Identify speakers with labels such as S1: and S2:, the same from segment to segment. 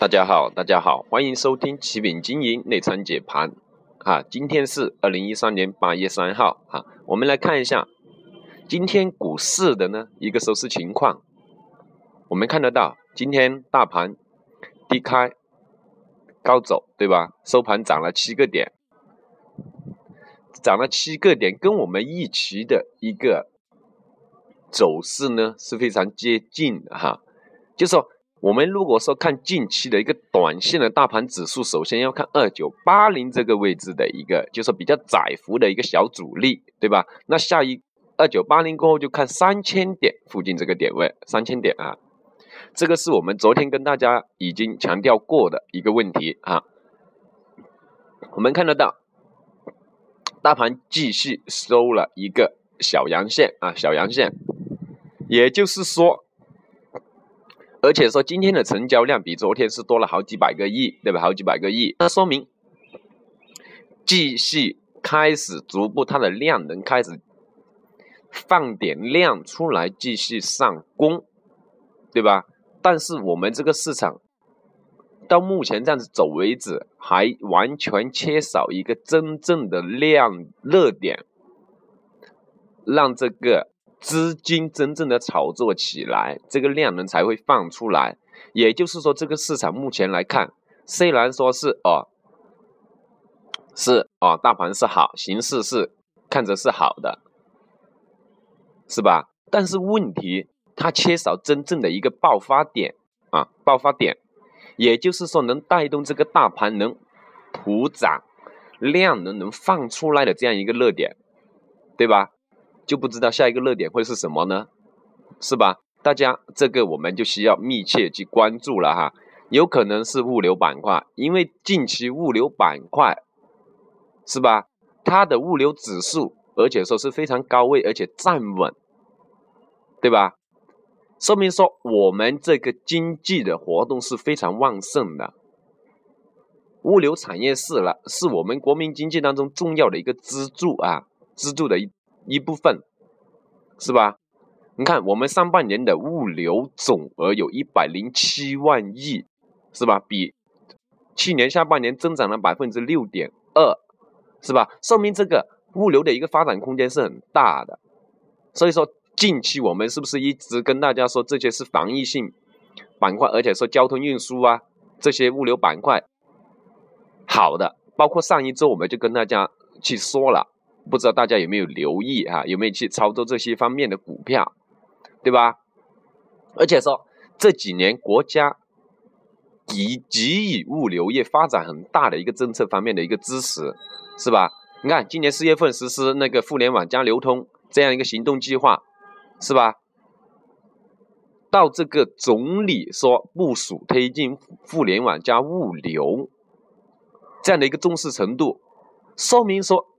S1: 大家好，大家好，欢迎收听启品经营内参解盘。啊，今天是二零一三年八月三号。啊，我们来看一下今天股市的呢一个收市情况。我们看得到，今天大盘低开高走，对吧？收盘涨了七个点，涨了七个点，跟我们预期的一个走势呢是非常接近的哈。就说。我们如果说看近期的一个短线的大盘指数，首先要看二九八零这个位置的一个，就是比较窄幅的一个小阻力，对吧？那下一二九八零过后就看三千点附近这个点位，三千点啊，这个是我们昨天跟大家已经强调过的一个问题啊。我们看得到，大盘继续收了一个小阳线啊，小阳线，也就是说。而且说今天的成交量比昨天是多了好几百个亿，对吧？好几百个亿，那说明继续开始逐步它的量能开始放点量出来，继续上攻，对吧？但是我们这个市场到目前这样子走为止，还完全缺少一个真正的量热点，让这个。资金真正的炒作起来，这个量能才会放出来。也就是说，这个市场目前来看，虽然说是哦，是哦，大盘是好，形势是看着是好的，是吧？但是问题它缺少真正的一个爆发点啊，爆发点，也就是说能带动这个大盘能普涨，量能能放出来的这样一个热点，对吧？就不知道下一个热点会是什么呢？是吧？大家这个我们就需要密切去关注了哈。有可能是物流板块，因为近期物流板块是吧？它的物流指数，而且说是非常高位，而且站稳，对吧？说明说我们这个经济的活动是非常旺盛的。物流产业是了，是我们国民经济当中重要的一个支柱啊，支柱的一。一部分是吧？你看，我们上半年的物流总额有一百零七万亿，是吧？比去年下半年增长了百分之六点二，是吧？说明这个物流的一个发展空间是很大的。所以说，近期我们是不是一直跟大家说这些是防御性板块，而且说交通运输啊这些物流板块好的，包括上一周我们就跟大家去说了。不知道大家有没有留意啊？有没有去操作这些方面的股票，对吧？而且说这几年国家给给予物流业发展很大的一个政策方面的一个支持，是吧？你看今年四月份实施那个互联网加流通这样一个行动计划，是吧？到这个总理说部署推进互联网加物流这样的一个重视程度，说明说。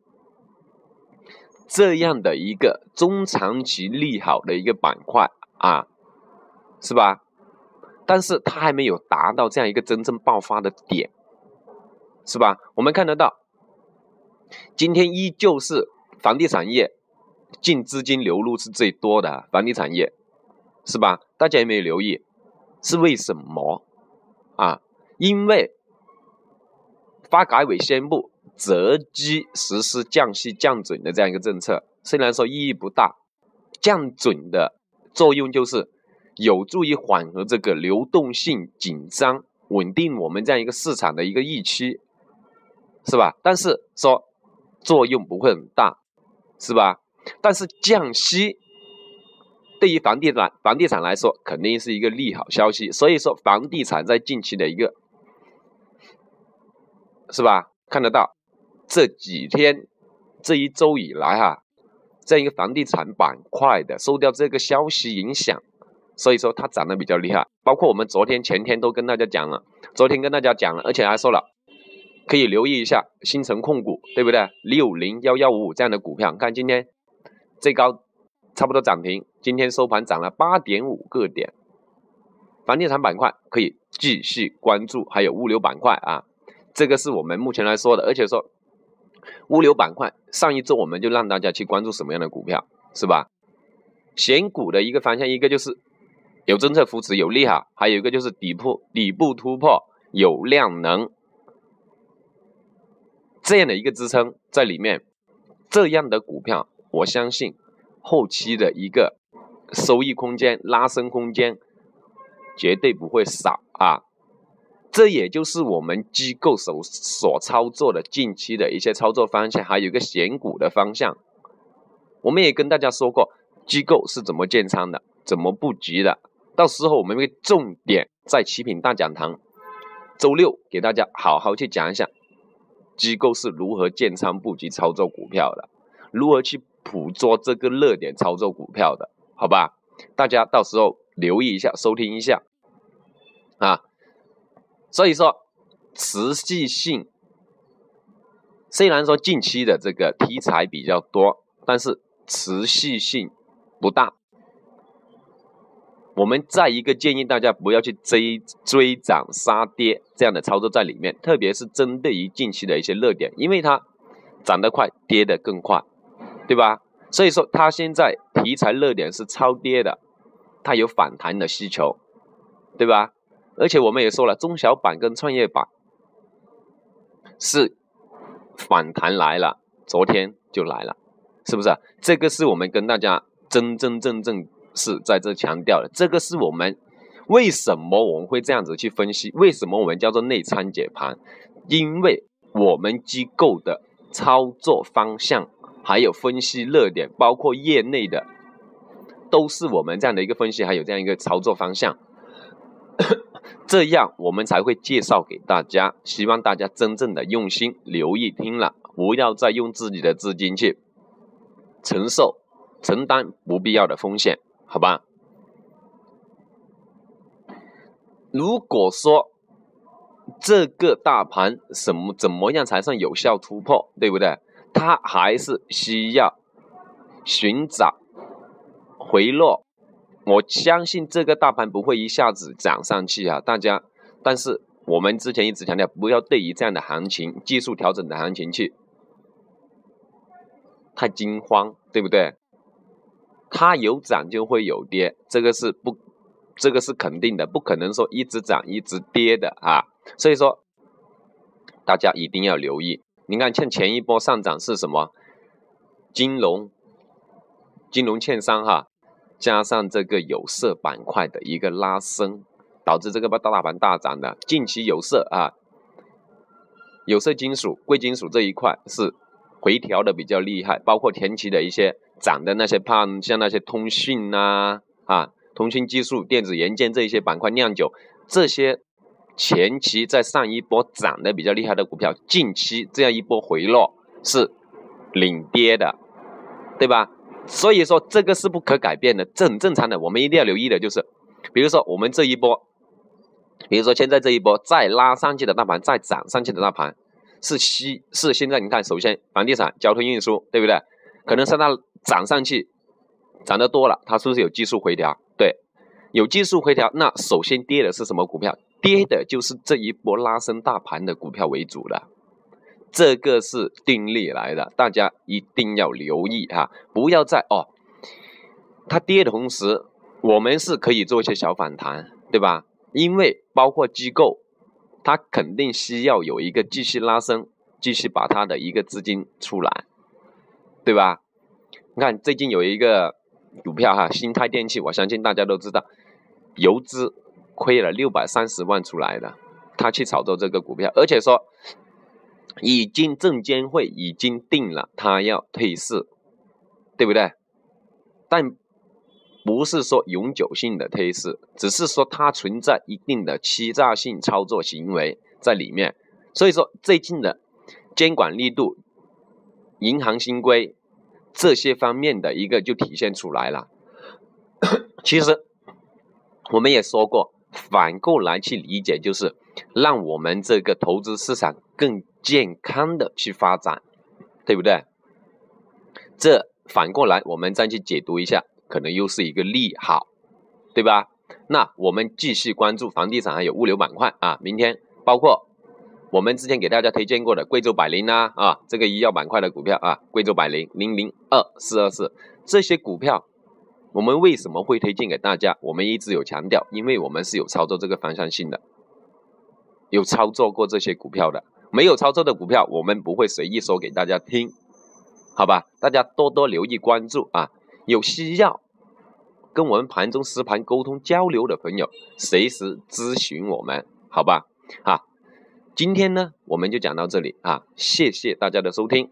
S1: 这样的一个中长期利好的一个板块啊，是吧？但是它还没有达到这样一个真正爆发的点，是吧？我们看得到，今天依旧是房地产业净资金流入是最多的，房地产业，是吧？大家有没有留意？是为什么啊？因为发改委宣布。择机实施降息降准的这样一个政策，虽然说意义不大，降准的作用就是有助于缓和这个流动性紧张，稳定我们这样一个市场的一个预期，是吧？但是说作用不会很大，是吧？但是降息对于房地产房地产来说肯定是一个利好消息，所以说房地产在近期的一个，是吧？看得到。这几天，这一周以来哈，这一个房地产板块的受掉这个消息影响，所以说它涨得比较厉害。包括我们昨天、前天都跟大家讲了，昨天跟大家讲了，而且还说了，可以留意一下新城控股，对不对？六零幺幺五五这样的股票，看今天最高差不多涨停，今天收盘涨了八点五个点。房地产板块可以继续关注，还有物流板块啊，这个是我们目前来说的，而且说。物流板块，上一周我们就让大家去关注什么样的股票，是吧？选股的一个方向，一个就是有政策扶持有利好，还有一个就是底部底部突破，有量能这样的一个支撑在里面，这样的股票，我相信后期的一个收益空间、拉升空间绝对不会少啊。这也就是我们机构所所操作的近期的一些操作方向，还有一个选股的方向。我们也跟大家说过，机构是怎么建仓的，怎么布局的。到时候我们会重点在启品大讲堂，周六给大家好好去讲一下，机构是如何建仓布局操作股票的，如何去捕捉这个热点操作股票的，好吧？大家到时候留意一下，收听一下啊。所以说，持续性虽然说近期的这个题材比较多，但是持续性不大。我们再一个建议大家不要去追追涨杀跌这样的操作在里面，特别是针对于近期的一些热点，因为它涨得快，跌得更快，对吧？所以说它现在题材热点是超跌的，它有反弹的需求，对吧？而且我们也说了，中小板跟创业板是反弹来了，昨天就来了，是不是？这个是我们跟大家真真正正是在这强调的。这个是我们为什么我们会这样子去分析？为什么我们叫做内参解盘？因为我们机构的操作方向，还有分析热点，包括业内的，都是我们这样的一个分析，还有这样一个操作方向。这样我们才会介绍给大家，希望大家真正的用心留意听了，不要再用自己的资金去承受、承担不必要的风险，好吧？如果说这个大盘什么怎么样才算有效突破，对不对？它还是需要寻找回落。我相信这个大盘不会一下子涨上去啊，大家。但是我们之前一直强调，不要对于这样的行情、技术调整的行情去太惊慌，对不对？它有涨就会有跌，这个是不，这个是肯定的，不可能说一直涨一直跌的啊。所以说，大家一定要留意。你看，像前一波上涨是什么？金融、金融券商哈。加上这个有色板块的一个拉升，导致这个大大盘大涨的。近期有色啊，有色金属、贵金属这一块是回调的比较厉害，包括前期的一些涨的那些胖，像那些通讯呐啊，通讯技术、电子元件这一些板块，酿酒这些前期在上一波涨的比较厉害的股票，近期这样一波回落是领跌的，对吧？所以说这个是不可改变的，这很正常的。我们一定要留意的就是，比如说我们这一波，比如说现在这一波再拉上去的大盘，再涨上去的大盘，是西是现在你看，首先房地产、交通运输，对不对？可能是它涨上去，涨得多了，它是不是有技术回调？对，有技术回调，那首先跌的是什么股票？跌的就是这一波拉升大盘的股票为主的。这个是定力来的，大家一定要留意哈，不要在哦，它跌的同时，我们是可以做一些小反弹，对吧？因为包括机构，它肯定需要有一个继续拉升，继续把它的一个资金出来，对吧？你看最近有一个股票哈，新泰电器，我相信大家都知道，游资亏了六百三十万出来的，他去炒作这个股票，而且说。已经证监会已经定了，他要退市，对不对？但不是说永久性的退市，只是说它存在一定的欺诈性操作行为在里面。所以说最近的监管力度、银行新规这些方面的一个就体现出来了。其实我们也说过，反过来去理解，就是让我们这个投资市场更。健康的去发展，对不对？这反过来我们再去解读一下，可能又是一个利好，对吧？那我们继续关注房地产还有物流板块啊。明天包括我们之前给大家推荐过的贵州百灵啊啊，这个医药板块的股票啊，贵州百灵零零二四二四这些股票，我们为什么会推荐给大家？我们一直有强调，因为我们是有操作这个方向性的。有操作过这些股票的，没有操作的股票，我们不会随意说给大家听，好吧？大家多多留意关注啊！有需要跟我们盘中实盘沟通交流的朋友，随时咨询我们，好吧？啊，今天呢，我们就讲到这里啊，谢谢大家的收听。